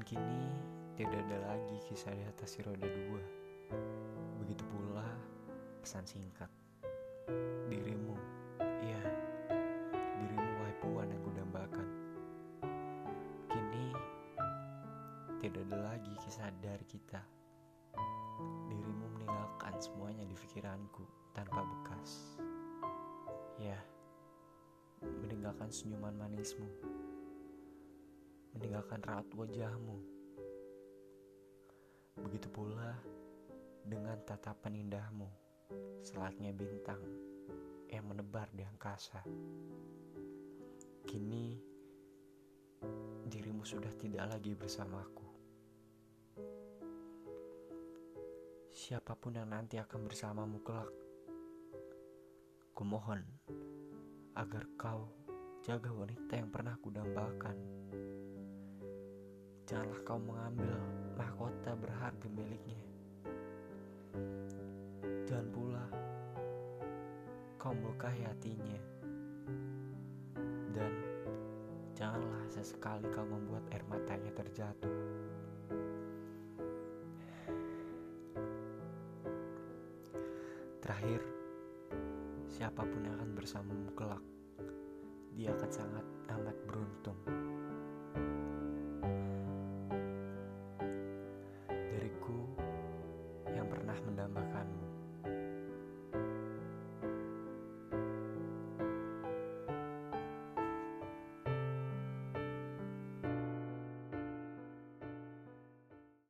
kini tidak ada lagi kisah di atas roda dua. Begitu pula pesan singkat. Dirimu, iya, dirimu wahai puan yang kudambakan. Kini tidak ada lagi kisah dari kita. Dirimu meninggalkan semuanya di pikiranku tanpa bekas. Ya, meninggalkan senyuman manismu meninggalkan raut wajahmu. Begitu pula dengan tatapan indahmu, selatnya bintang yang menebar di angkasa. Kini dirimu sudah tidak lagi bersamaku. Siapa pun yang nanti akan bersamamu kelak, kumohon agar kau jaga wanita yang pernah kudambakan janganlah kau mengambil mahkota berharga miliknya. Jangan pula kau melukai hatinya. Dan janganlah sesekali kau membuat air matanya terjatuh. Terakhir, siapa pun yang akan bersamamu kelak, dia akan sangat amat beruntung.